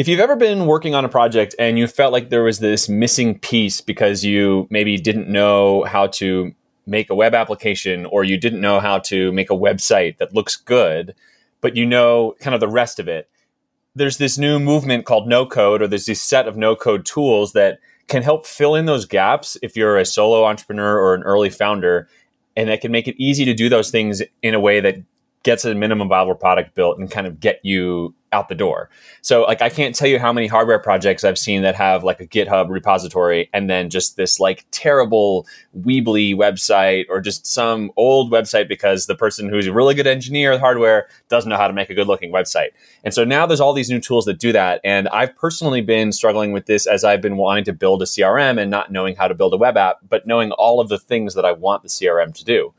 If you've ever been working on a project and you felt like there was this missing piece because you maybe didn't know how to make a web application or you didn't know how to make a website that looks good, but you know kind of the rest of it, there's this new movement called no code or there's this set of no code tools that can help fill in those gaps if you're a solo entrepreneur or an early founder and that can make it easy to do those things in a way that gets a minimum viable product built and kind of get you out the door. So like I can't tell you how many hardware projects I've seen that have like a GitHub repository and then just this like terrible Weebly website or just some old website because the person who's a really good engineer hardware doesn't know how to make a good looking website. And so now there's all these new tools that do that. And I've personally been struggling with this as I've been wanting to build a CRM and not knowing how to build a web app, but knowing all of the things that I want the CRM to do.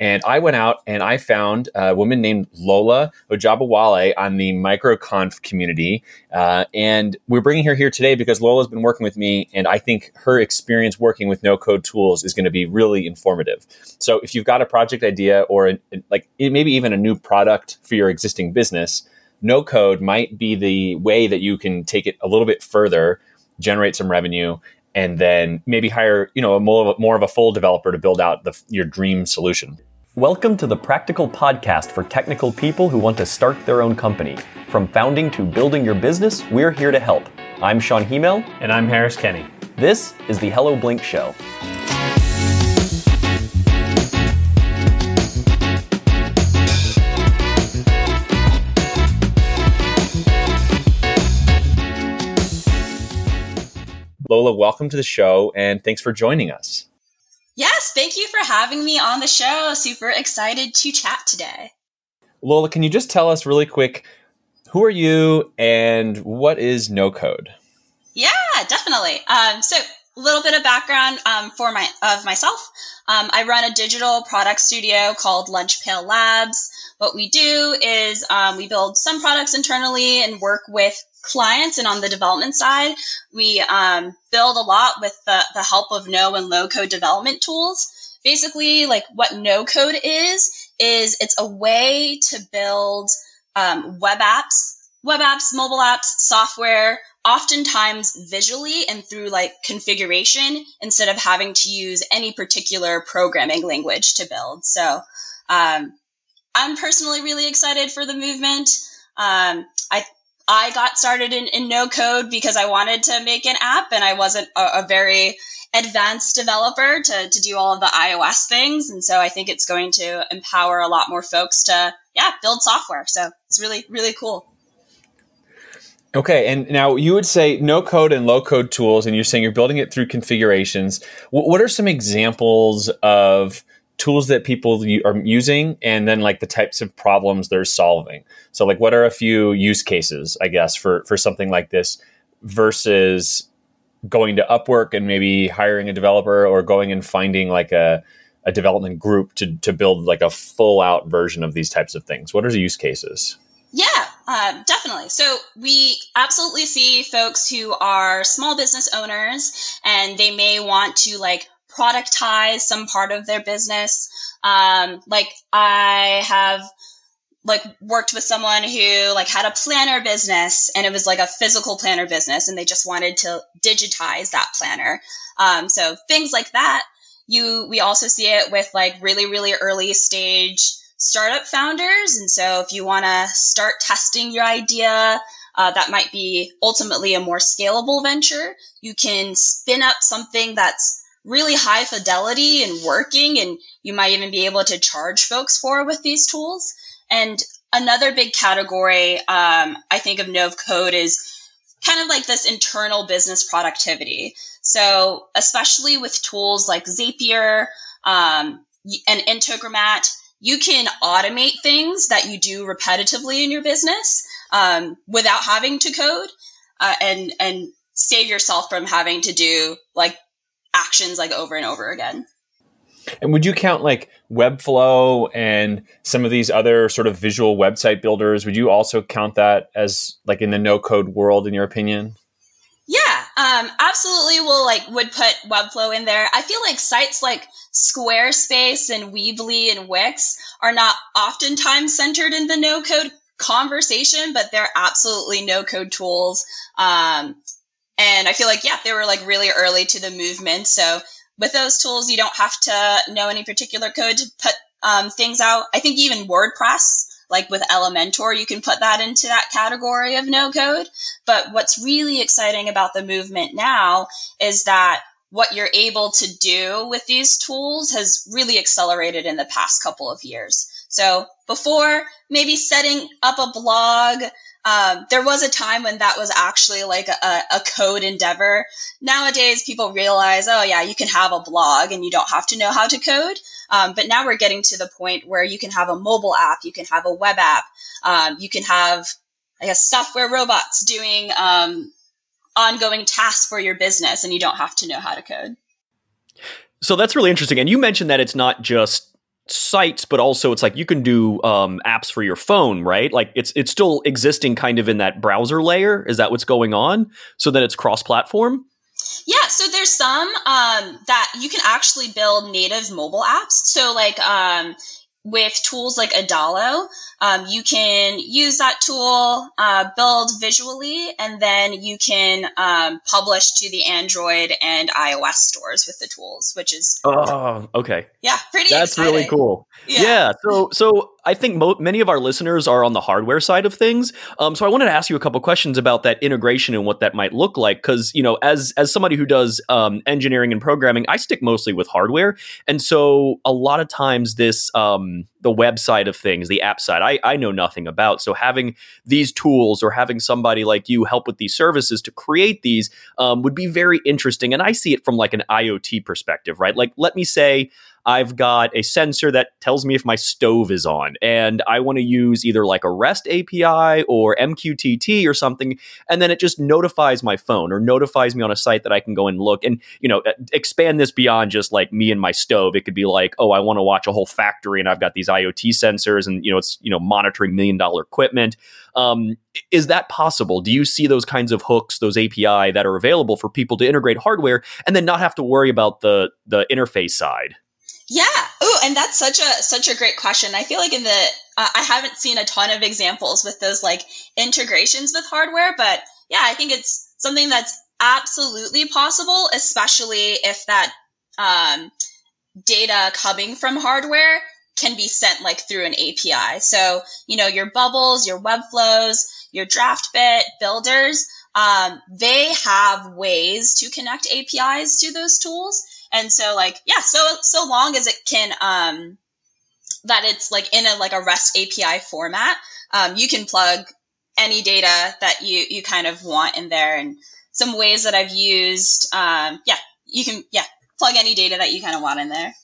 And I went out and I found a woman named Lola Ojabowale on the MicroConf community. Uh, and we're bringing her here today because Lola's been working with me, and I think her experience working with no code tools is going to be really informative. So if you've got a project idea or an, like maybe even a new product for your existing business, no code might be the way that you can take it a little bit further, generate some revenue, and then maybe hire you know a more, more of a full developer to build out the, your dream solution. Welcome to the Practical Podcast for technical people who want to start their own company. From founding to building your business, we're here to help. I'm Sean Hemel. And I'm Harris Kenny. This is the Hello Blink Show. Lola, welcome to the show and thanks for joining us. Yes, thank you for having me on the show. Super excited to chat today. Lola, can you just tell us really quick who are you and what is no code? Yeah, definitely. Um, so a little bit of background um, for my of myself. Um, I run a digital product studio called Lunch Pail Labs. What we do is um, we build some products internally and work with clients and on the development side, we um, build a lot with the, the help of no and low code development tools. Basically, like what no code is, is it's a way to build um, web apps, web apps, mobile apps, software, oftentimes visually and through like configuration instead of having to use any particular programming language to build. So um, I'm personally really excited for the movement. Um, I I got started in, in no code because I wanted to make an app and I wasn't a, a very advanced developer to, to do all of the iOS things. And so I think it's going to empower a lot more folks to, yeah, build software. So it's really, really cool. Okay, and now you would say no code and low code tools, and you're saying you're building it through configurations. What are some examples of tools that people are using and then like the types of problems they're solving. So like what are a few use cases i guess for for something like this versus going to upwork and maybe hiring a developer or going and finding like a, a development group to, to build like a full out version of these types of things? What are the use cases? Yeah, uh, definitely. So we absolutely see folks who are small business owners and they may want to like productize some part of their business. Um, like I have like worked with someone who like had a planner business and it was like a physical planner business and they just wanted to digitize that planner. Um, so things like that. You we also see it with like really really early stage startup founders and so if you want to start testing your idea uh, that might be ultimately a more scalable venture you can spin up something that's really high fidelity and working and you might even be able to charge folks for with these tools. And another big category um, i think of no code is kind of like this internal business productivity. So especially with tools like zapier um, and integromat you can automate things that you do repetitively in your business um, without having to code uh, and and save yourself from having to do like actions like over and over again. And would you count like Webflow and some of these other sort of visual website builders? Would you also count that as like in the no code world, in your opinion? Yeah, um, absolutely. We'll like would put Webflow in there. I feel like sites like Squarespace and Weebly and Wix are not oftentimes centered in the no code conversation, but they're absolutely no code tools. Um, and I feel like, yeah, they were like really early to the movement. So with those tools, you don't have to know any particular code to put um, things out. I think even WordPress, like with Elementor, you can put that into that category of no code. But what's really exciting about the movement now is that what you're able to do with these tools has really accelerated in the past couple of years. So before, maybe setting up a blog, um, there was a time when that was actually like a, a, code endeavor. Nowadays, people realize, oh yeah, you can have a blog and you don't have to know how to code. Um, but now we're getting to the point where you can have a mobile app, you can have a web app, um, you can have, I guess, software robots doing um, ongoing tasks for your business, and you don't have to know how to code. So that's really interesting. And you mentioned that it's not just sites, but also it's like you can do um, apps for your phone, right? Like it's it's still existing kind of in that browser layer. Is that what's going on? So that it's cross platform. Yeah, so there's some um, that you can actually build native mobile apps. So like um, with tools like Adalo, um, you can use that tool, uh, build visually, and then you can um, publish to the Android and iOS stores with the tools, which is oh, okay, yeah, pretty. That's exciting. really cool. Yeah. yeah. So, so I think mo- many of our listeners are on the hardware side of things. Um, so I wanted to ask you a couple questions about that integration and what that might look like. Because you know, as as somebody who does um, engineering and programming, I stick mostly with hardware, and so a lot of times this um, the website of things, the app side, I, I know nothing about. So having these tools or having somebody like you help with these services to create these um, would be very interesting. And I see it from like an IoT perspective, right? Like, let me say I've got a sensor that tells me if my stove is on, and I want to use either like a REST API or MQTT or something, and then it just notifies my phone or notifies me on a site that I can go and look and you know expand this beyond just like me and my stove. It could be like, oh, I want to watch a whole factory, and I've got these IoT sensors, and you know it's you know monitoring million dollar equipment. Um, is that possible? Do you see those kinds of hooks, those API that are available for people to integrate hardware and then not have to worry about the the interface side? Yeah. Oh, and that's such a such a great question. I feel like in the uh, I haven't seen a ton of examples with those like integrations with hardware, but yeah, I think it's something that's absolutely possible, especially if that um, data coming from hardware can be sent like through an API. So you know your bubbles, your web flows, your DraftBit builders, um, they have ways to connect APIs to those tools. And so like, yeah, so, so long as it can, um, that it's like in a, like a REST API format, um, you can plug any data that you, you kind of want in there. And some ways that I've used, um, yeah, you can, yeah, plug any data that you kind of want in there.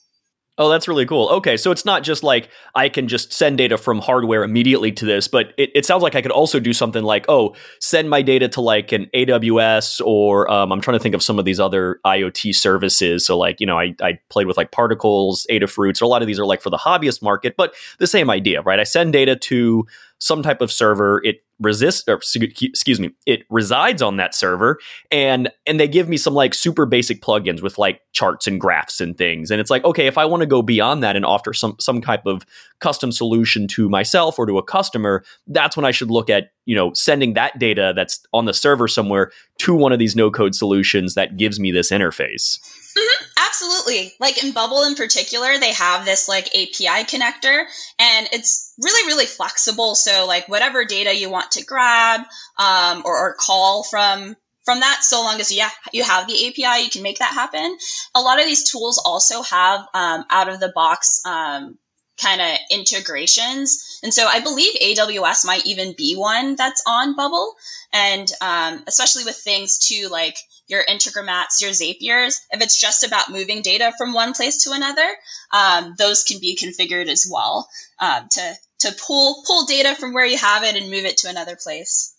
Oh, that's really cool. Okay, so it's not just like I can just send data from hardware immediately to this, but it, it sounds like I could also do something like, oh, send my data to like an AWS or um, I'm trying to think of some of these other IoT services. So, like, you know, I, I played with like Particles, Adafruits, So, a lot of these are like for the hobbyist market, but the same idea, right? I send data to some type of server. It resists, or excuse me, it resides on that server, and and they give me some like super basic plugins with like charts and graphs and things. And it's like, okay, if I want to go beyond that and offer some some type of custom solution to myself or to a customer, that's when I should look at you know sending that data that's on the server somewhere to one of these no code solutions that gives me this interface. Mm-hmm, absolutely. Like in Bubble in particular, they have this like API connector and it's really, really flexible. So like whatever data you want to grab um, or, or call from from that so long as yeah you have the api you can make that happen a lot of these tools also have um, out of the box um, kind of integrations and so i believe aws might even be one that's on bubble and um, especially with things too like your Integromats, your Zapiers, if it's just about moving data from one place to another, um, those can be configured as well um, to to pull pull data from where you have it and move it to another place.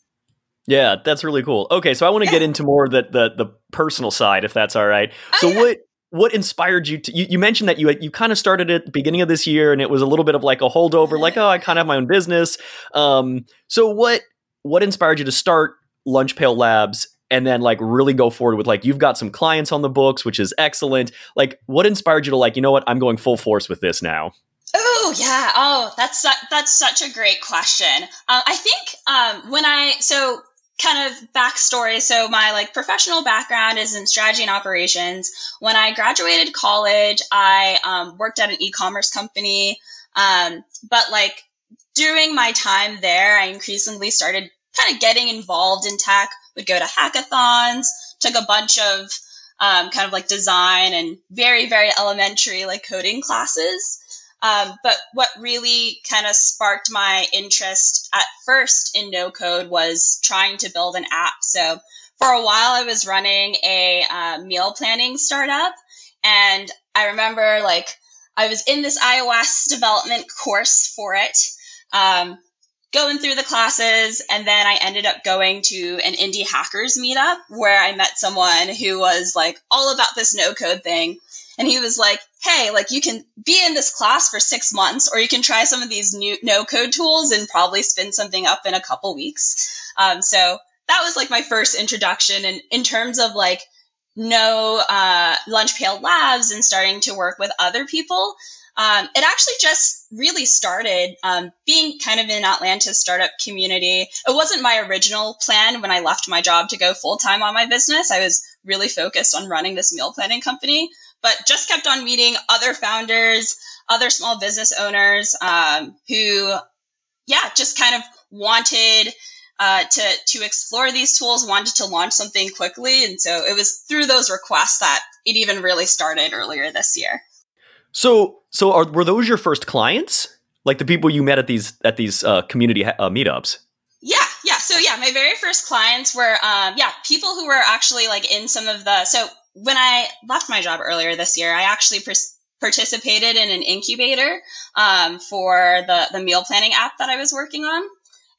Yeah, that's really cool. Okay, so I want to yeah. get into more the, the the personal side, if that's all right. Oh, so yeah. what what inspired you to you, you mentioned that you you kind of started at the beginning of this year and it was a little bit of like a holdover like oh i kind of have my own business. Um so what what inspired you to start lunch pail labs and then like really go forward with like you've got some clients on the books which is excellent. Like what inspired you to like you know what? I'm going full force with this now. Oh yeah. Oh, that's su- that's such a great question. Uh, I think um, when I so kind of backstory. So my like professional background is in strategy and operations. When I graduated college, I um, worked at an e-commerce company. Um, but like during my time there, I increasingly started kind of getting involved in tech. Would go to hackathons, took a bunch of um, kind of like design and very very elementary like coding classes. Um, but what really kind of sparked my interest at first in no code was trying to build an app. So for a while, I was running a uh, meal planning startup. And I remember like I was in this iOS development course for it, um, going through the classes. And then I ended up going to an indie hackers meetup where I met someone who was like all about this no code thing and he was like, "Hey, like you can be in this class for six months, or you can try some of these new no code tools and probably spin something up in a couple weeks." Um, so that was like my first introduction, and in terms of like no uh, lunch pail labs and starting to work with other people. Um, it actually just really started um, being kind of in Atlanta's startup community. It wasn't my original plan when I left my job to go full time on my business. I was really focused on running this meal planning company but just kept on meeting other founders, other small business owners um, who, yeah, just kind of wanted uh, to to explore these tools, wanted to launch something quickly, and so it was through those requests that it even really started earlier this year. So, so are, were those your first clients? Like the people you met at these at these uh, community uh, meetups? Yeah, yeah. So yeah, my very first clients were um, yeah people who were actually like in some of the so when I left my job earlier this year, I actually participated in an incubator um, for the the meal planning app that I was working on.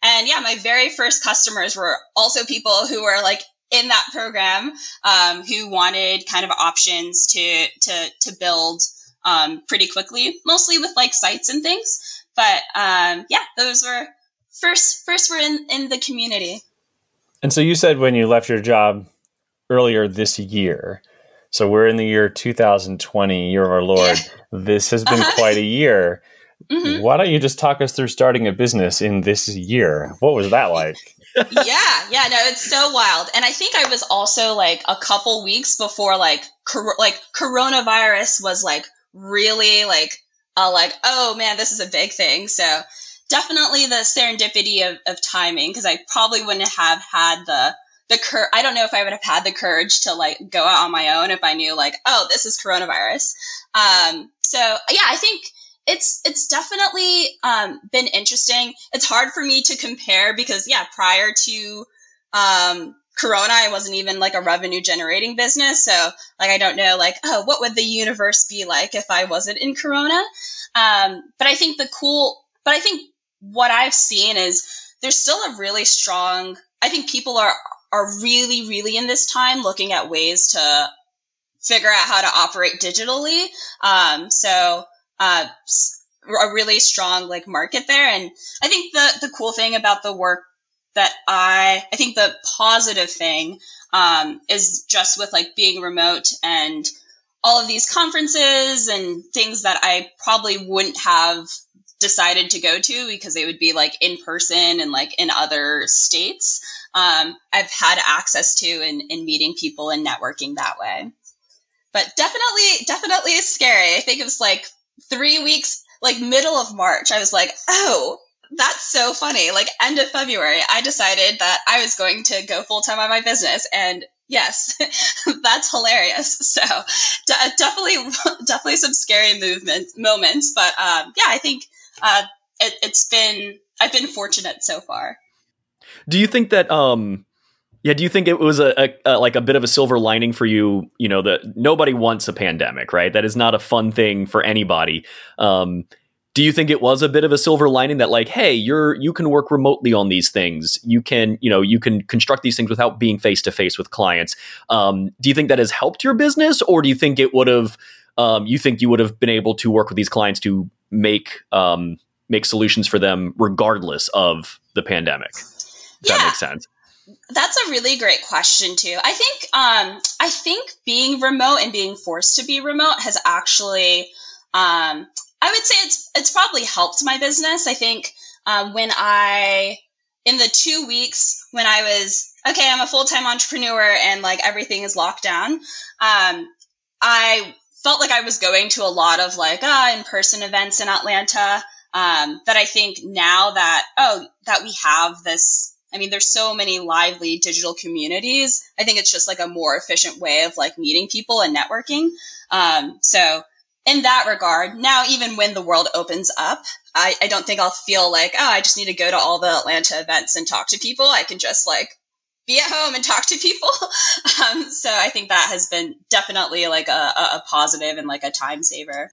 And yeah, my very first customers were also people who were like in that program um, who wanted kind of options to to to build um, pretty quickly, mostly with like sites and things. But um, yeah, those were first first were in in the community. And so you said when you left your job earlier this year, so we're in the year 2020, year of our Lord. This has been uh-huh. quite a year. Mm-hmm. Why don't you just talk us through starting a business in this year? What was that like? yeah, yeah, no, it's so wild. And I think I was also like a couple weeks before like cor- like coronavirus was like really like uh, like oh man, this is a big thing. So definitely the serendipity of, of timing because I probably wouldn't have had the the cur I don't know if I would have had the courage to like go out on my own if I knew like, oh, this is coronavirus. Um, so yeah, I think it's it's definitely um, been interesting. It's hard for me to compare because yeah, prior to um, Corona, I wasn't even like a revenue generating business. So like I don't know like oh what would the universe be like if I wasn't in Corona. Um, but I think the cool but I think what I've seen is there's still a really strong I think people are are really, really in this time looking at ways to figure out how to operate digitally. Um, so uh, a really strong like market there, and I think the the cool thing about the work that I I think the positive thing um, is just with like being remote and all of these conferences and things that I probably wouldn't have decided to go to because they would be like in person and like in other states um, I've had access to in, in meeting people and networking that way. But definitely, definitely is scary. I think it was like three weeks, like middle of March. I was like, oh, that's so funny. Like end of February, I decided that I was going to go full time on my business, and yes, that's hilarious. So de- definitely, definitely some scary movements moments, but um, yeah, I think uh, it, it's been I've been fortunate so far. Do you think that um yeah, do you think it was a, a, a, like a bit of a silver lining for you? You know that nobody wants a pandemic, right? That is not a fun thing for anybody. Um, do you think it was a bit of a silver lining that like, hey, you're you can work remotely on these things. You can you know you can construct these things without being face to face with clients. Um, do you think that has helped your business, or do you think it would have? Um, you think you would have been able to work with these clients to make um, make solutions for them regardless of the pandemic? Yeah. that make sense? That's a really great question too. I think um, I think being remote and being forced to be remote has actually um, I would say it's it's probably helped my business. I think um, when I in the two weeks when I was okay, I'm a full time entrepreneur and like everything is locked down. Um, I felt like I was going to a lot of like uh, in person events in Atlanta. Um, that I think now that oh that we have this I mean, there's so many lively digital communities. I think it's just like a more efficient way of like meeting people and networking. Um, so in that regard, now even when the world opens up, I, I don't think I'll feel like, oh, I just need to go to all the Atlanta events and talk to people. I can just like be at home and talk to people. um, so I think that has been definitely like a, a positive and like a time saver.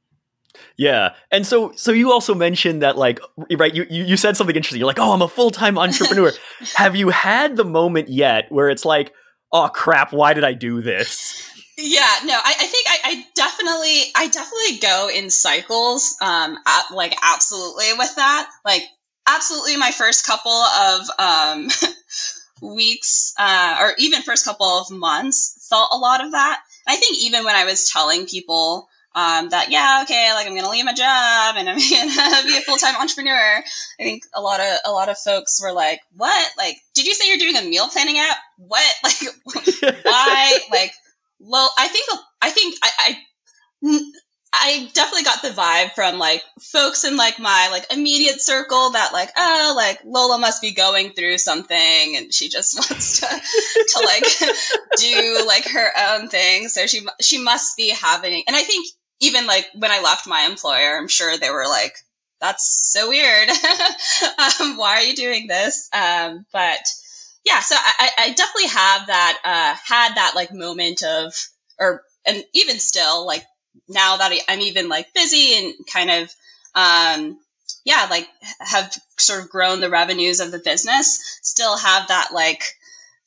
Yeah. And so so you also mentioned that like right you you said something interesting. You're like, "Oh, I'm a full-time entrepreneur." Have you had the moment yet where it's like, "Oh crap, why did I do this?" Yeah, no, I, I think I, I, definitely I definitely go in cycles. Um at, like absolutely with that. Like absolutely my first couple of um weeks uh or even first couple of months felt a lot of that. I think even when I was telling people um, that yeah okay like i'm gonna leave my job and i'm gonna be a full-time entrepreneur. I think a lot of a lot of folks were like what? Like did you say you're doing a meal planning app? What? Like why? Like well i think i think I, I I definitely got the vibe from like folks in like my like immediate circle that like oh like Lola must be going through something and she just wants to to like do like her own thing. So she she must be having and I think even like when I left my employer, I'm sure they were like, that's so weird. um, why are you doing this? Um, but yeah, so I, I definitely have that, uh, had that like moment of, or, and even still, like now that I'm even like busy and kind of, um, yeah, like have sort of grown the revenues of the business, still have that like,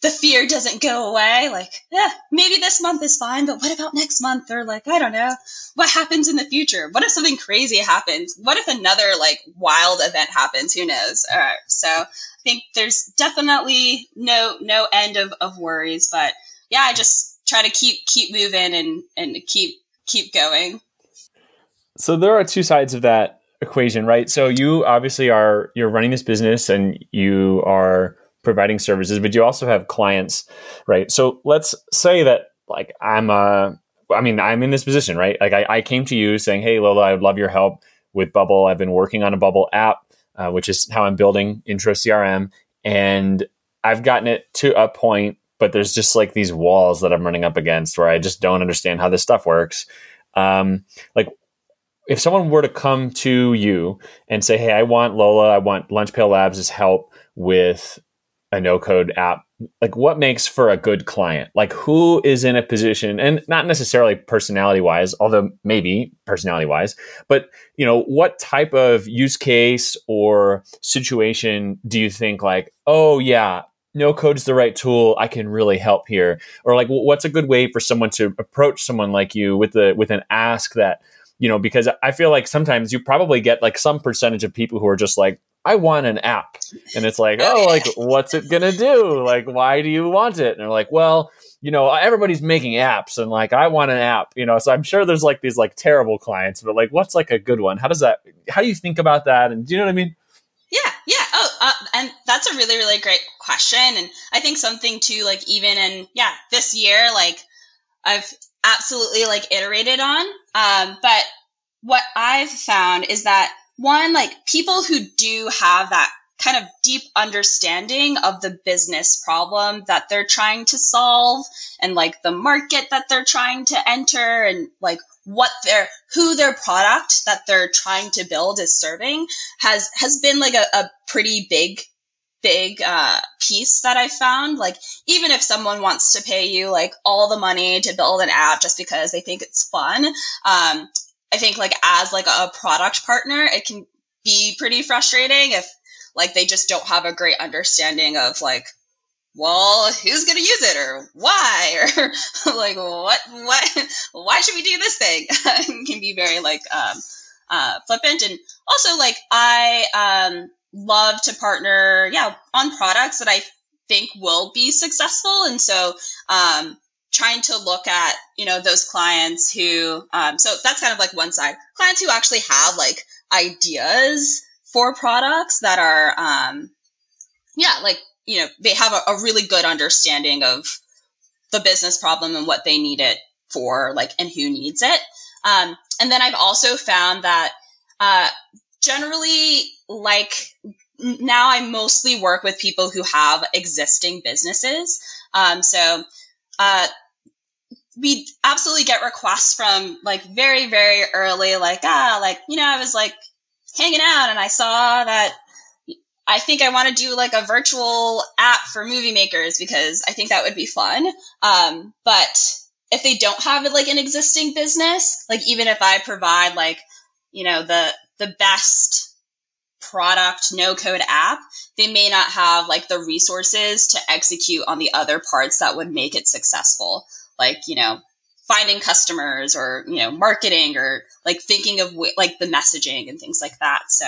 the fear doesn't go away. Like, yeah, maybe this month is fine, but what about next month? Or like, I don't know, what happens in the future? What if something crazy happens? What if another like wild event happens? Who knows? All right. So I think there's definitely no no end of, of worries, but yeah, I just try to keep keep moving and and keep keep going. So there are two sides of that equation, right? So you obviously are you're running this business and you are providing services, but you also have clients, right? So let's say that like I'm a, I mean, I'm in this position, right? Like I, I came to you saying, Hey, Lola, I would love your help with Bubble. I've been working on a Bubble app, uh, which is how I'm building Intro CRM. And I've gotten it to a point, but there's just like these walls that I'm running up against where I just don't understand how this stuff works. Um, like if someone were to come to you and say, Hey, I want Lola, I want Lunch Pail Labs' help with a no code app like what makes for a good client? Like who is in a position and not necessarily personality wise although maybe personality wise but you know what type of use case or situation do you think like oh yeah no code is the right tool i can really help here? Or like what's a good way for someone to approach someone like you with the with an ask that you know because i feel like sometimes you probably get like some percentage of people who are just like I want an app. And it's like, oh, like, what's it going to do? Like, why do you want it? And they're like, well, you know, everybody's making apps and like, I want an app, you know, so I'm sure there's like these like terrible clients, but like, what's like a good one? How does that, how do you think about that? And do you know what I mean? Yeah, yeah. Oh, uh, and that's a really, really great question. And I think something too, like, even in, yeah, this year, like, I've absolutely like iterated on. Um, but what I've found is that one, like people who do have that kind of deep understanding of the business problem that they're trying to solve and like the market that they're trying to enter and like what their who their product that they're trying to build is serving has has been like a, a pretty big big uh, piece that I found. Like, even if someone wants to pay you like all the money to build an app just because they think it's fun, um, I think like as like a product partner, it can be pretty frustrating if like they just don't have a great understanding of like well who's going to use it or why or like what what why should we do this thing? It can be very like um uh flippant. And also like i um love to partner yeah on products that i think will be successful. And so um trying to look at you know those clients who um, so that's kind of like one side. Clients who actually have like ideas for products that are um, yeah like you know they have a, a really good understanding of the business problem and what they need it for like and who needs it. Um, and then i've also found that uh, generally like now i mostly work with people who have existing businesses. Um, so uh, we absolutely get requests from like very very early like ah like you know i was like hanging out and i saw that i think i want to do like a virtual app for movie makers because i think that would be fun. Um, but if they don't have like an existing business like even if i provide like you know the the best product no code app they may not have like the resources to execute on the other parts that would make it successful like you know finding customers or you know marketing or like thinking of like the messaging and things like that. So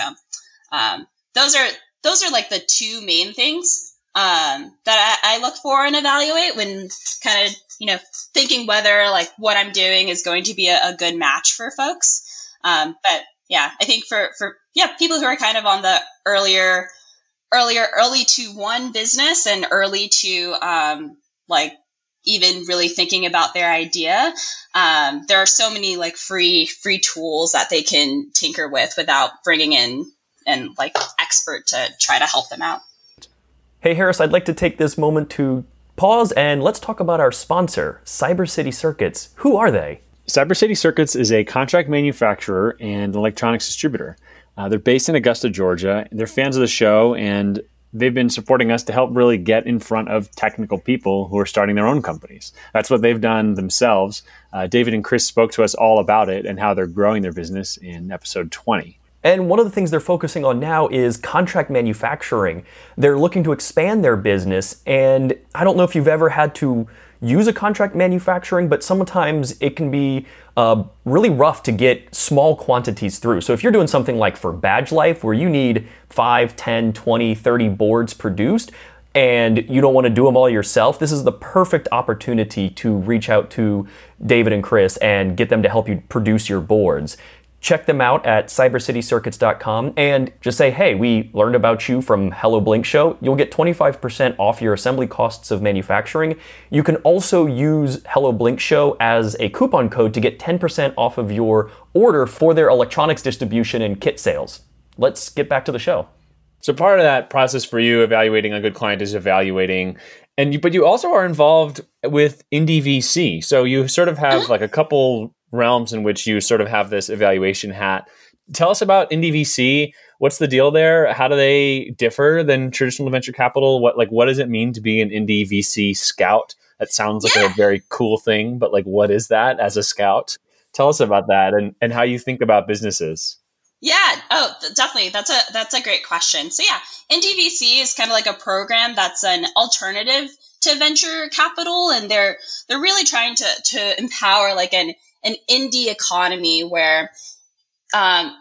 um, those are those are like the two main things um, that I, I, look for and evaluate when kind of you know thinking whether like what i'm doing is going to be a, a good match for folks. Um, but yeah i think for for yeah people who are kind of on the earlier earlier early to one business and early to um, like even really thinking about their idea. Um, there are so many like free free tools that they can tinker with without bringing in and like expert to try to help them out. Hey harris i'd like to take this moment to pause and let's talk about our sponsor cyber city circuits. Who are they? Cyber city circuits is a contract manufacturer and electronics distributor. Uh, they're based in augusta georgia. They're fans of the show and they've been supporting us to help really get in front of technical people who are starting their own companies. That's what they've done themselves. Uh, David and Chris spoke to us all about it and how they're growing their business in episode 20. And one of the things they're focusing on now is contract manufacturing. They're looking to expand their business, and I don't know if you've ever had to use a contract manufacturing, but sometimes it can be uh, really rough to get small quantities through. So if you're doing something like for Badge Life, where you need 5, 10, 20, 30 boards produced, and you don't want to do them all yourself, this is the perfect opportunity to reach out to David and Chris and get them to help you produce your boards check them out at cybercitycircuits.com and just say, hey, we learned about you from Hello Blink Show. You'll get 25% off your assembly costs of manufacturing. You can also use Hello Blink Show as a coupon code to get 10% off of your order for their electronics distribution and kit sales. Let's get back to the show. So part of that process for you evaluating a good client is evaluating and you, but you also are involved with indie VC. So you sort of have like a couple realms in which you sort of have this evaluation hat. Tell us about Indie VC. What's the deal there? How do they differ than traditional venture capital? What like what does it mean to be an Indie VC scout? That sounds like yeah. a very cool thing, but like what is that as a scout? Tell us about that and, and how you think about businesses. Yeah. Oh, definitely. That's a that's a great question. So yeah, Indie VC is kind of like a program that's an alternative to venture capital, and they're they're really trying to to empower like an an indie economy where um,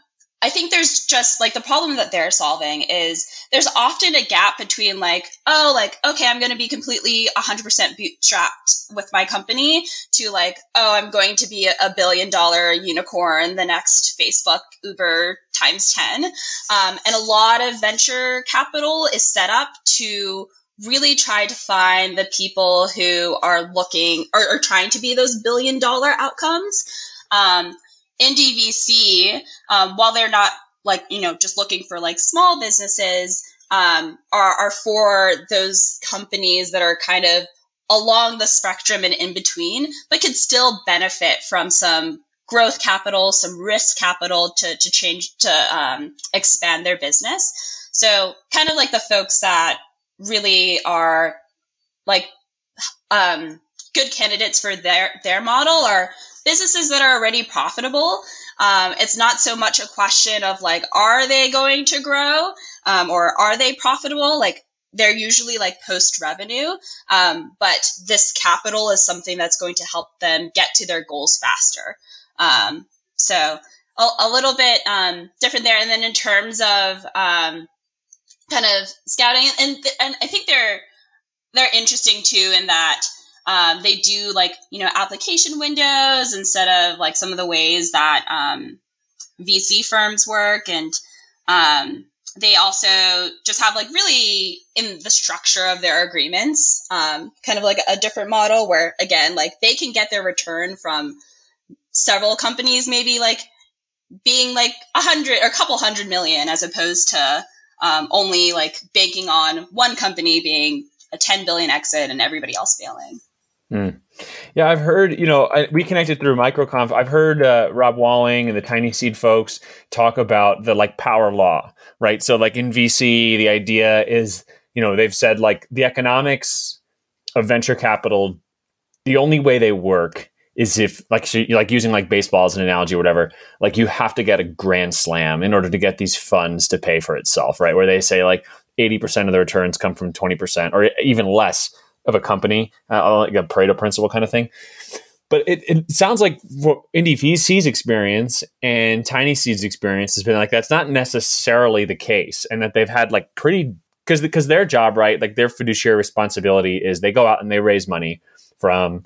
I think there's just like the problem that they're solving is there's often a gap between like, oh, like, okay, I'm going to be completely 100% bootstrapped with my company to like, oh, I'm going to be a billion dollar unicorn, the next Facebook, Uber times 10. Um, and a lot of venture capital is set up to really try to find the people who are looking or, are trying to be those billion dollar outcomes. Um, Indie VC, um, while they're not like, you know, just looking for like small businesses, um, are, are for those companies that are kind of along the spectrum and in between, but could still benefit from some growth capital, some risk capital to, to change, to um, expand their business. So kind of like the folks that really are like um, good candidates for their their model are businesses that are already profitable. Um, it's not so much a question of like, are they going to grow um, or are they profitable? Like they're usually like post revenue, um, but this capital is something that's going to help them get to their goals faster. Um, so a, a, little bit um, different there. And then in terms of um, kind of scouting. And and I think they're they're interesting too in that um, they do like you know application windows instead of like some of the ways that um, VC firms work, and um, they also just have like really in the structure of their agreements, um, kind of like a different model where again, like they can get their return from several companies, maybe like being like a hundred or a couple hundred million, as opposed to um, only like banking on one company being a 10 billion exit and everybody else failing. Mm. Yeah, I've heard, you know, I, we connected through MicroConf. I've heard uh, Rob Walling and the Tiny Seed folks talk about the like power law, right? So, like in VC, the idea is, you know, they've said like the economics of venture capital, the only way they work is if like so like using like baseball as an analogy or whatever like you have to get a grand slam in order to get these funds to pay for itself right where they say like 80% of the returns come from 20% or even less of a company, uh, like a Pareto principle kind of thing. But it, it sounds like Indie VC's experience and Tiny Seed's experience has been like that's not necessarily the case, and that they've had like pretty because because their job right like their fiduciary responsibility is they go out and they raise money from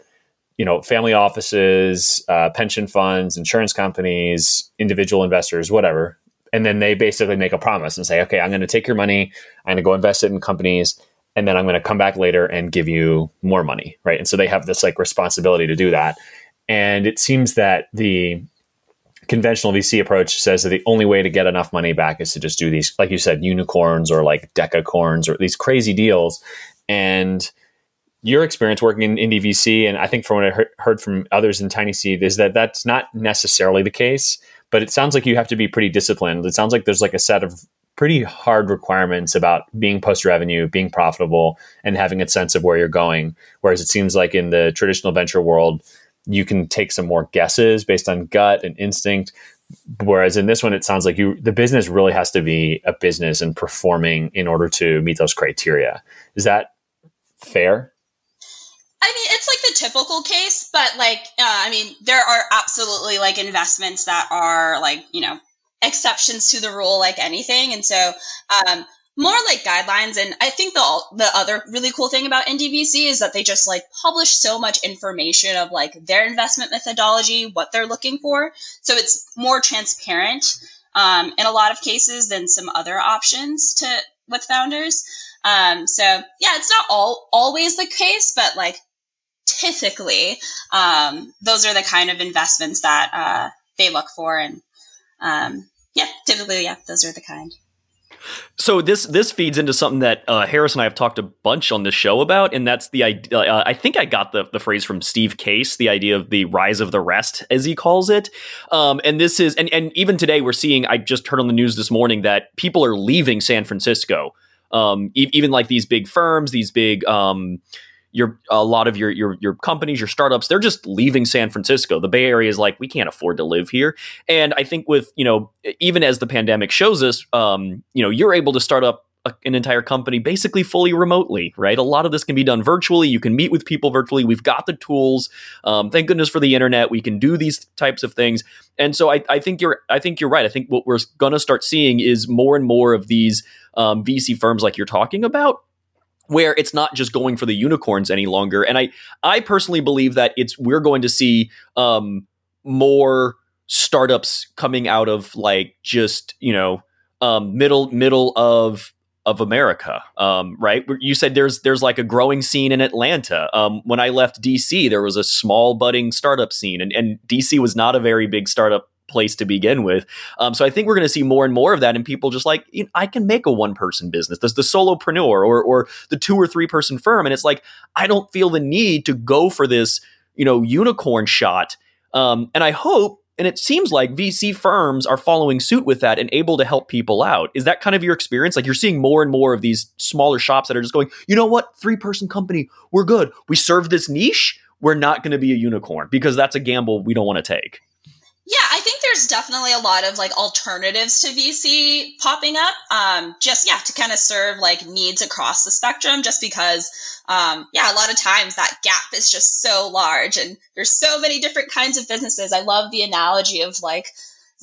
you know family offices, uh, pension funds, insurance companies, individual investors, whatever, and then they basically make a promise and say, okay, I'm going to take your money, I'm going to go invest it in companies and then I'm going to come back later and give you more money, right? And so they have this like responsibility to do that. And it seems that the conventional VC approach says that the only way to get enough money back is to just do these, like you said, unicorns or like decacorns or these crazy deals. And your experience working in indie VC, and I think from what I heard from others in Tiny Seed, is that that's not necessarily the case. But it sounds like you have to be pretty disciplined. It sounds like there's like a set of pretty hard requirements about being post revenue, being profitable, and having a sense of where you're going. Whereas it seems like in the traditional venture world, you can take some more guesses based on gut and instinct. Whereas in this one, it sounds like you the business really has to be a business and performing in order to meet those criteria. Is that fair? I mean, it's like the typical case, but like, uh, I mean, there are absolutely like investments that are like, you know, exceptions to the rule like anything. And so, um, more like guidelines. And I think the the other really cool thing about Indie VC is that they just like publish so much information of like their investment methodology, what they're looking for. So it's more transparent um, in a lot of cases than some other options to with founders. Um, so yeah, it's not all always the case, but like typically, um, those are the kind of investments that uh, they look for and um, yeah, typically, yeah, those are the kind. So this this feeds into something that uh, Harris and I have talked a bunch on the show about, and that's the idea. Uh, I think I got the the phrase from Steve Case, the idea of the rise of the rest, as he calls it. Um, and this is, and and even today we're seeing. I just heard on the news this morning that people are leaving San Francisco. Um, e- even like these big firms, these big um, your a lot of your your your companies, your startups, they're just leaving San Francisco. The Bay Area is like we can't afford to live here. And I think with you know even as the pandemic shows us, um, you know you're able to start up a, an entire company basically fully remotely, right? A lot of this can be done virtually. You can meet with people virtually. We've got the tools. Um, thank goodness for the internet. We can do these types of things. And so I, I think you're I think you're right. I think what we're gonna start seeing is more and more of these um, VC firms like you're talking about where it's not just going for the unicorns any longer. And I I personally believe that it's we're going to see um, more startups coming out of like just you know um, middle middle of of America, um, right? You said there's there's like a growing scene in Atlanta. Um, when I left DC, there was a small budding startup scene, and, and DC was not a very big startup place to begin with. Um, so I think we're going to see more and more of that, and people just like you know, I can make a one person business. There's the solopreneur or or the two or three person firm, and it's like I don't feel the need to go for this you know unicorn shot. Um, and I hope. And it seems like VC firms are following suit with that and able to help people out. Is that kind of your experience? Like you're seeing more and more of these smaller shops that are just going, you know what, three person company, we're good. We serve this niche. We're not going to be a unicorn because that's a gamble we don't want to take. Yeah, there's definitely a lot of like alternatives to VC popping up. Um, just yeah, to kind of serve like needs across the spectrum. Just because, um, yeah, a lot of times that gap is just so large, and there's so many different kinds of businesses. I love the analogy of like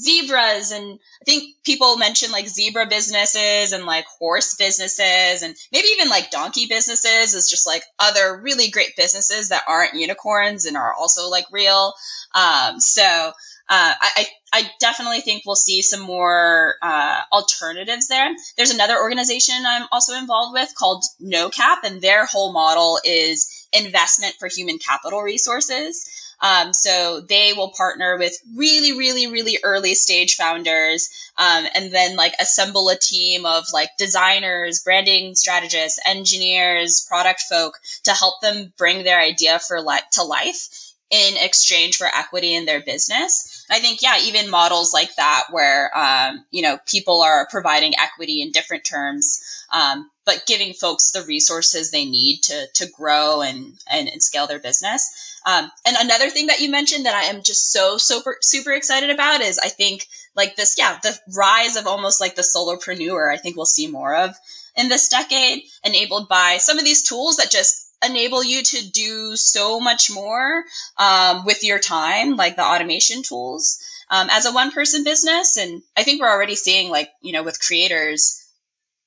zebras and I think people mention like zebra businesses and like horse businesses and maybe even like donkey businesses is just like other really great businesses that aren't unicorns and are also like real. Um, so uh, I, I definitely think we'll see some more uh, alternatives there. There's another organization I'm also involved with called NoCap, and their whole model is investment for human capital resources. Um, so they will partner with really, really, really early stage founders, um, and then like assemble a team of like designers, branding strategists, engineers, product folk to help them bring their idea for li- to life in exchange for equity in their business. I think, yeah, even models like that where, um, you know, people are providing equity in different terms, um, but giving folks the resources they need to, to grow and, and, and scale their business. Um, and another thing that you mentioned that I am just so super super excited about is I think like this, yeah, the rise of almost like the solopreneur. I think we'll see more of in this decade, enabled by some of these tools that just enable you to do so much more um, with your time, like the automation tools. Um, as a one person business, and I think we're already seeing like you know with creators,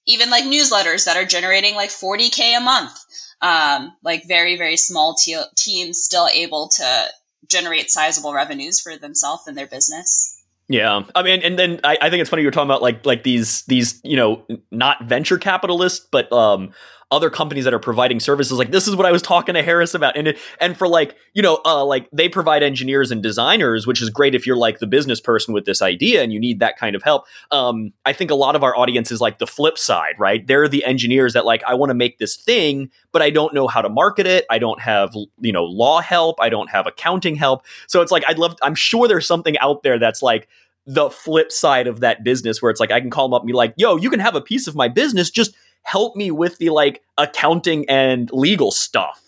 even like newsletters that are generating like 40k a month um, like very very small te- teams still able to generate sizable revenues for themselves and their business. Yeah, I mean, and then I, I think it's funny you're talking about like like these these you know not venture capitalists, but um other companies that are providing services like this is what I was talking to Harris about and and for like you know uh, like they provide engineers and designers which is great if you're like the business person with this idea and you need that kind of help. Um, I think a lot of our audience is like the flip side right? They're the engineers that like I want to make this thing but I don't know how to market it. I don't have you know law help. I don't have accounting help. So it's like I'd love I'm sure there's something out there that's like the flip side of that business where it's like I can call them up and be like, yo, you can have a piece of my business, just help me with the like accounting and legal stuff.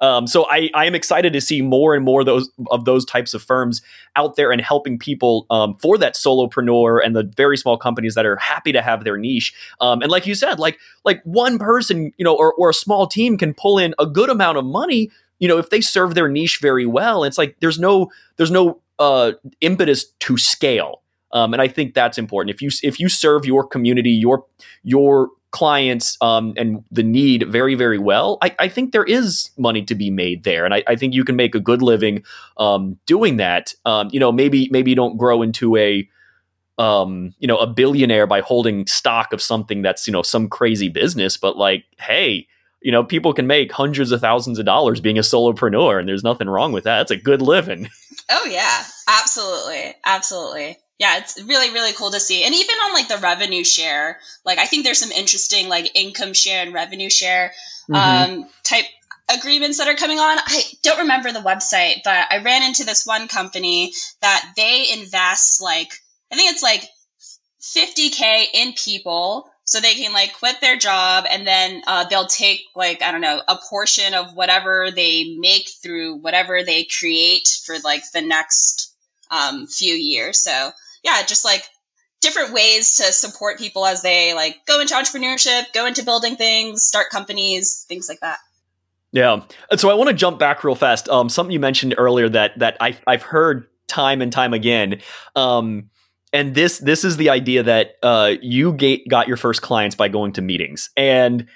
Um, so I, I am excited to see more and more those of those types of firms out there and helping people um, for that solopreneur and the very small companies that are happy to have their niche. Um, and like you said, like like one person, you know, or, or a small team can pull in a good amount of money. You know, if they serve their niche very well, it's like there's no there's no uh, impetus to scale. Um, and I think that's important. If you if you serve your community, your your clients um, and the need very, very well, I, I, think there is money to be made there, and I, I think you can make a good living um, doing that. Um, you know, maybe maybe you don't grow into a um, you know a billionaire by holding stock of something that's you know some crazy business, but like, hey. You know, people can make hundreds of thousands of dollars being a solopreneur, and there's nothing wrong with that. It's a good living. Oh yeah, absolutely, absolutely yeah, it's really, really cool to see. And even on like the revenue share, like I think there's some interesting like income share and revenue share mm-hmm. um, type agreements that are coming on. I don't remember the website, but I ran into this one company that they invest like, I think it's like 50K in people. So they can like quit their job and then uh, they'll take like, I don't know, a portion of whatever they make through whatever they create for like the next um, few years. So yeah, just like different ways to support people as they like go into entrepreneurship, go into building things, start companies, things like that. Yeah. So I want to jump back real fast. Um, something you mentioned earlier that that I, I've heard time and time again. Um, and this this is the idea that uh, you get, got your first clients by going to meetings, and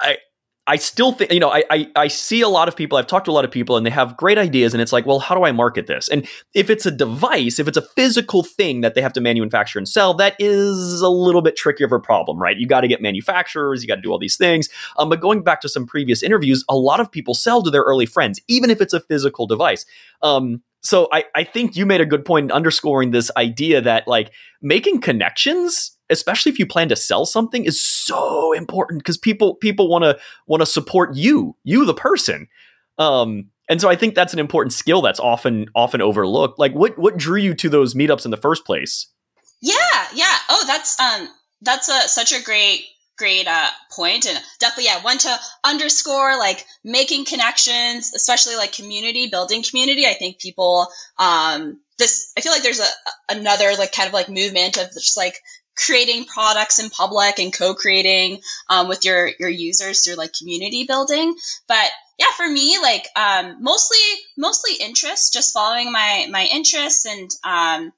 I I still think, you know, I, I, I see a lot of people, I've talked to a lot of people and they have great ideas and it's like, well, how do I market this? And if it's a device, if it's a physical thing that they have to manufacture and sell, that is a little bit trickier of a problem, right? You got to get manufacturers, you got to do all these things. Um, but going back to some previous interviews, a lot of people sell to their early friends, even if it's a physical device. Um, so I, I think you made a good point in underscoring this idea that like making connections especially if you plan to sell something is so important because people people want to want to support you you the person. Um and so i think that's an important skill that's often often overlooked. Like what what drew you to those meetups in the first place? Yeah yeah. Oh that's um that's a such a great great uh, point and definitely yeah want to underscore like making connections especially like community building community. I think people um this i feel like there's a another like kind of like movement of just like creating products in public and co-creating um, with your your users through like community building but yeah for me like um, mostly mostly interest just following my my interests and um,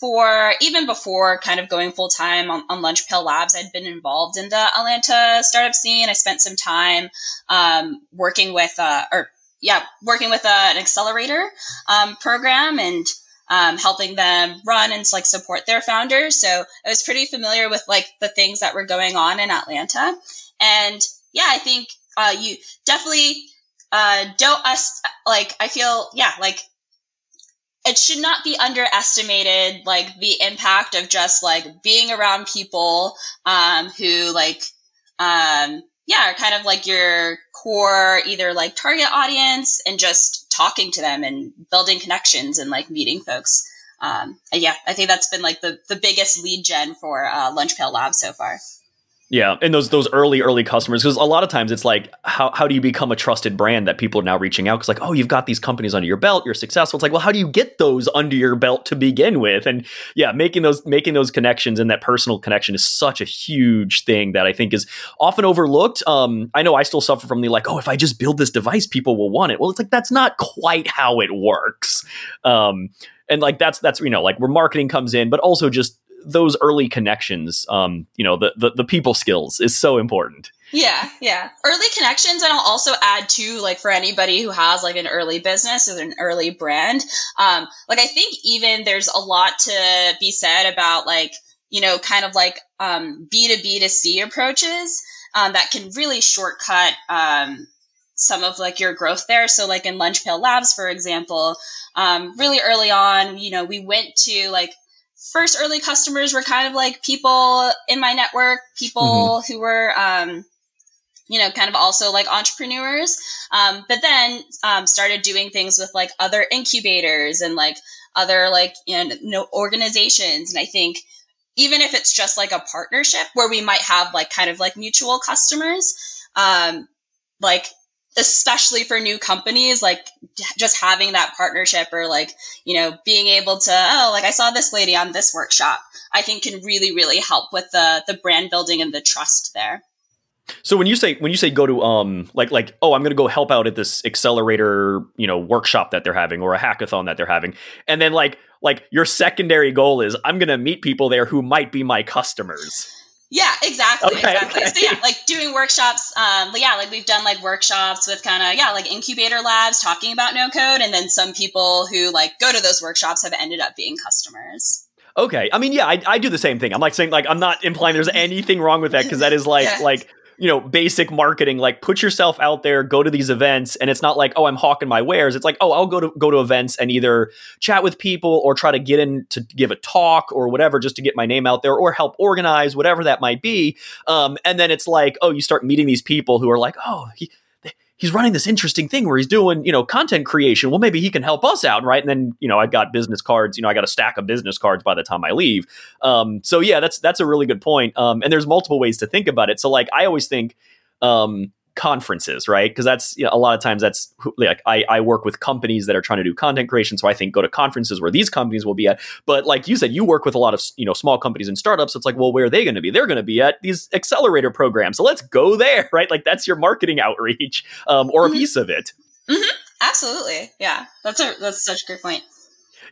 for even before kind of going full time on, on Lunch Pail Labs, I'd been involved in the Atlanta startup scene. I spent some time um, working with, uh, or yeah, working with uh, an accelerator um, program and um, helping them run and like support their founders. So I was pretty familiar with like the things that were going on in Atlanta. And yeah, I think uh, you definitely uh, don't us like I feel yeah like it should not be underestimated like the impact of just like being around people um, who like um, yeah are kind of like your core either like target audience and just talking to them and building connections and like meeting folks. Um, yeah i think that's been like the, the biggest lead gen for uh, lunch pail labs so far yeah, and those those early early customers because a lot of times it's like how how do you become a trusted brand that people are now reaching out? Because like oh you've got these companies under your belt you're successful. It's like well how do you get those under your belt to begin with? And yeah making those making those connections and that personal connection is such a huge thing that I think is often overlooked. Um, I know I still suffer from the like oh if I just build this device people will want it. Well it's like that's not quite how it works. Um, and like that's that's you know like where marketing comes in but also just those early connections, um, you know, the, the, the people skills is so important. Yeah, yeah. Early connections, and I'll also add to like for anybody who has like an early business or an early brand. Um, like I think even there's a lot to be said about like you know kind of like um, B two B to C approaches um, that can really shortcut um, some of like your growth there. So like in Lunch Pail Labs, for example, um, really early on, you know, we went to like first early customers were kind of like people in my network, people mm-hmm. who were, um, you know, kind of also like entrepreneurs. Um, but then um, started doing things with like other incubators and like other like you know organizations. And I think even if it's just like a partnership where we might have like kind of like mutual customers, um, like especially for new companies like just having that partnership or like you know being able to oh like i saw this lady on this workshop i think can really really help with the the brand building and the trust there so when you say when you say go to um like like oh I'm going to go help out at this accelerator you know workshop that they're having or a hackathon that they're having and then like like your secondary goal is I'm going to meet people there who might be my customers. Yeah, exactly, okay, exactly. Okay. So yeah, like doing workshops. Um, yeah, like we've done like workshops with kind of yeah, like incubator labs talking about no code, and then some people who like go to those workshops have ended up being customers. Okay, I mean, yeah, I, I do the same thing. I'm like saying like I'm not implying there's anything wrong with that because that is like yeah. like you know, basic marketing, like put yourself out there, go to these events, and it's not like, oh, I'm hawking my wares. It's like, oh, I'll go to go to events and either chat with people or try to get in to give a talk or whatever, just to get my name out there or help organize whatever that might be. Um, and then it's like, oh, you start meeting these people who are like, oh, he, he's running this interesting thing where he's doing, you know, content creation. Well, maybe he can help us out, right? And then, you know, I've got business cards. You know, I got a stack of business cards by the time I leave. Um, so yeah, that's that's a really good point. Um, and there's multiple ways to think about it. So like, I always think, um, conferences, right? Because that's you know, a lot of times that's like I, I work with companies that are trying to do content creation, so I think go to conferences where these companies will be at. But like you said, you work with a lot of you know small companies and startups. So it's like, well, where are they going to be? They're going to be at these accelerator programs. So let's go there, right? Like that's your marketing outreach um, or mm-hmm. a piece of it. Mm-hmm. Absolutely, yeah. That's a that's such a great point.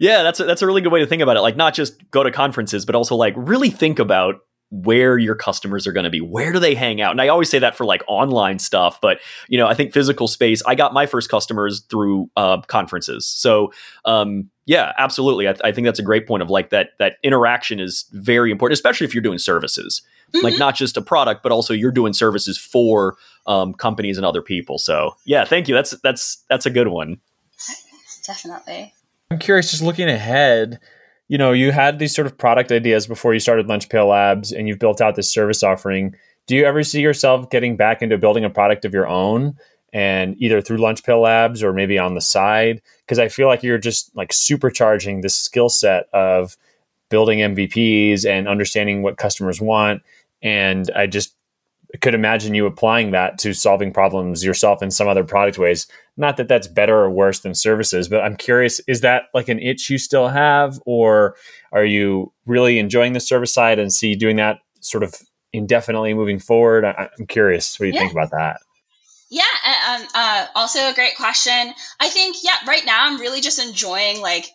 Yeah, that's a, that's a really good way to think about it. Like not just go to conferences, but also like really think about where your customers are going to be. Where do they hang out? And i always say that for like online stuff but you know i think physical space i got my first customers through uh, conferences. So um, yeah absolutely. I, th- I, think that's a great point of like that that interaction is very important especially if you're doing services. Mm-hmm. like not just a product but also you're doing services for um, companies and other people. So yeah thank you. That's that's that's a good one. Definitely. I'm curious just looking ahead you know, you had these sort of product ideas before you started Lunch Pail Labs and you've built out this service offering. Do you ever see yourself getting back into building a product of your own and either through Lunch Pail Labs or maybe on the side? Because I feel like you're just like supercharging this skill set of building MVPs and understanding what customers want. And I just could imagine you applying that to solving problems yourself in some other product ways. Not that that's better or worse than services, but I'm curious is that like an itch you still have, or are you really enjoying the service side and see doing that sort of indefinitely moving forward? I, am curious what you yeah. think about that. Yeah, um, uh, also a great question. I think, yeah, right now I'm really just enjoying like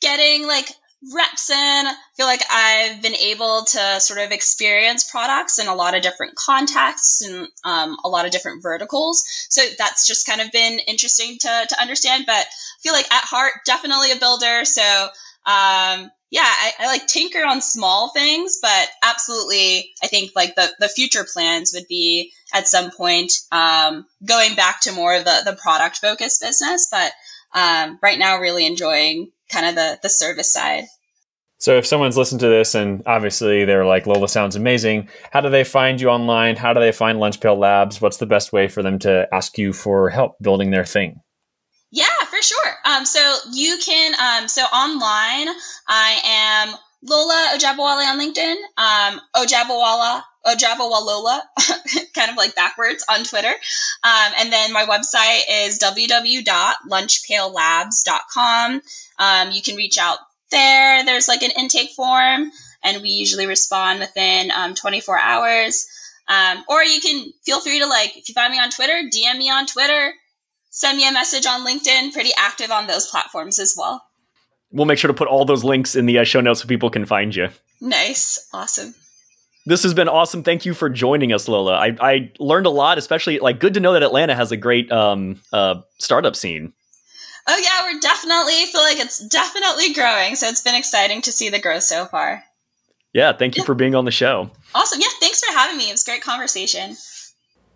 getting like reps in. I feel like I've been able to sort of experience products in a lot of different contexts and um, a lot of different verticals. So that's just kind of been interesting to, to understand. But I feel like at heart, definitely a builder. So um, yeah, I, I, like tinker on small things, but absolutely, I think like the, the future plans would be at some point um, going back to more of the, the product focused business. But um, right now, really enjoying kind of the, the service side. So if someone's listened to this and obviously they're like, Lola sounds amazing, how do they find you online? How do they find Lunchpail Labs? What's the best way for them to ask you for help building their thing? Yeah, for sure. Um, so you can, um, so online, I am Lola Ojabowale on LinkedIn, um, Ojabowale, Ojabawalola, kind of like backwards on Twitter. Um, and then my website is www.lunchpaillabs.com. Um, you can reach out there. There's like an intake form, and we usually respond within um, 24 hours. Um, or you can feel free to like, if you find me on Twitter, DM me on Twitter, send me a message on LinkedIn. Pretty active on those platforms as well. We'll make sure to put all those links in the uh, show notes so people can find you. Nice. Awesome. This has been awesome. Thank you for joining us, Lola. I, I learned a lot, especially like good to know that Atlanta has a great um, uh, startup scene. Oh yeah, we're definitely feel like it's definitely growing. So it's been exciting to see the growth so far. Yeah, thank you yeah. for being on the show. Awesome. Yeah, thanks for having me. It was great conversation.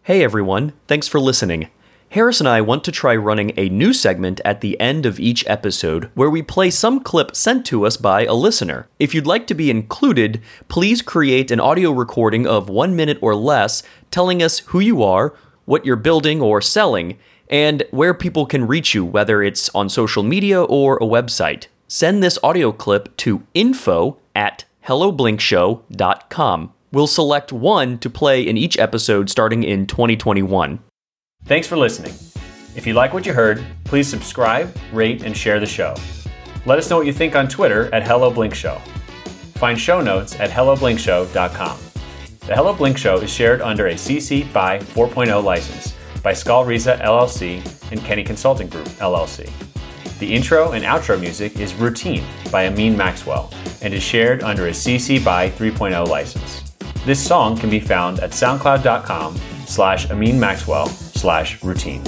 Hey everyone, thanks for listening. Harris and I want to try running a new segment at the end of each episode where we play some clip sent to us by a listener. If you'd like to be included, please create an audio recording of one minute or less telling us who you are, what you're building or selling, and where people can reach you, whether it's on social media or a website. Send this audio clip to info at helloblinkshow.com. We'll select one to play in each episode starting in 2021. Thanks for listening. If you like what you heard, please subscribe, rate, and share the show. Let us know what you think on Twitter at HelloBlinkShow. Find show notes at helloblinkshow.com. The Hello Blink Show is shared under a CC BY 4.0 license by Skullriza LLC and Kenny Consulting Group LLC. The intro and outro music is Routine by Amin Maxwell and is shared under a CC BY 3.0 license. This song can be found at soundcloud.com slash Amin Maxwell slash routine.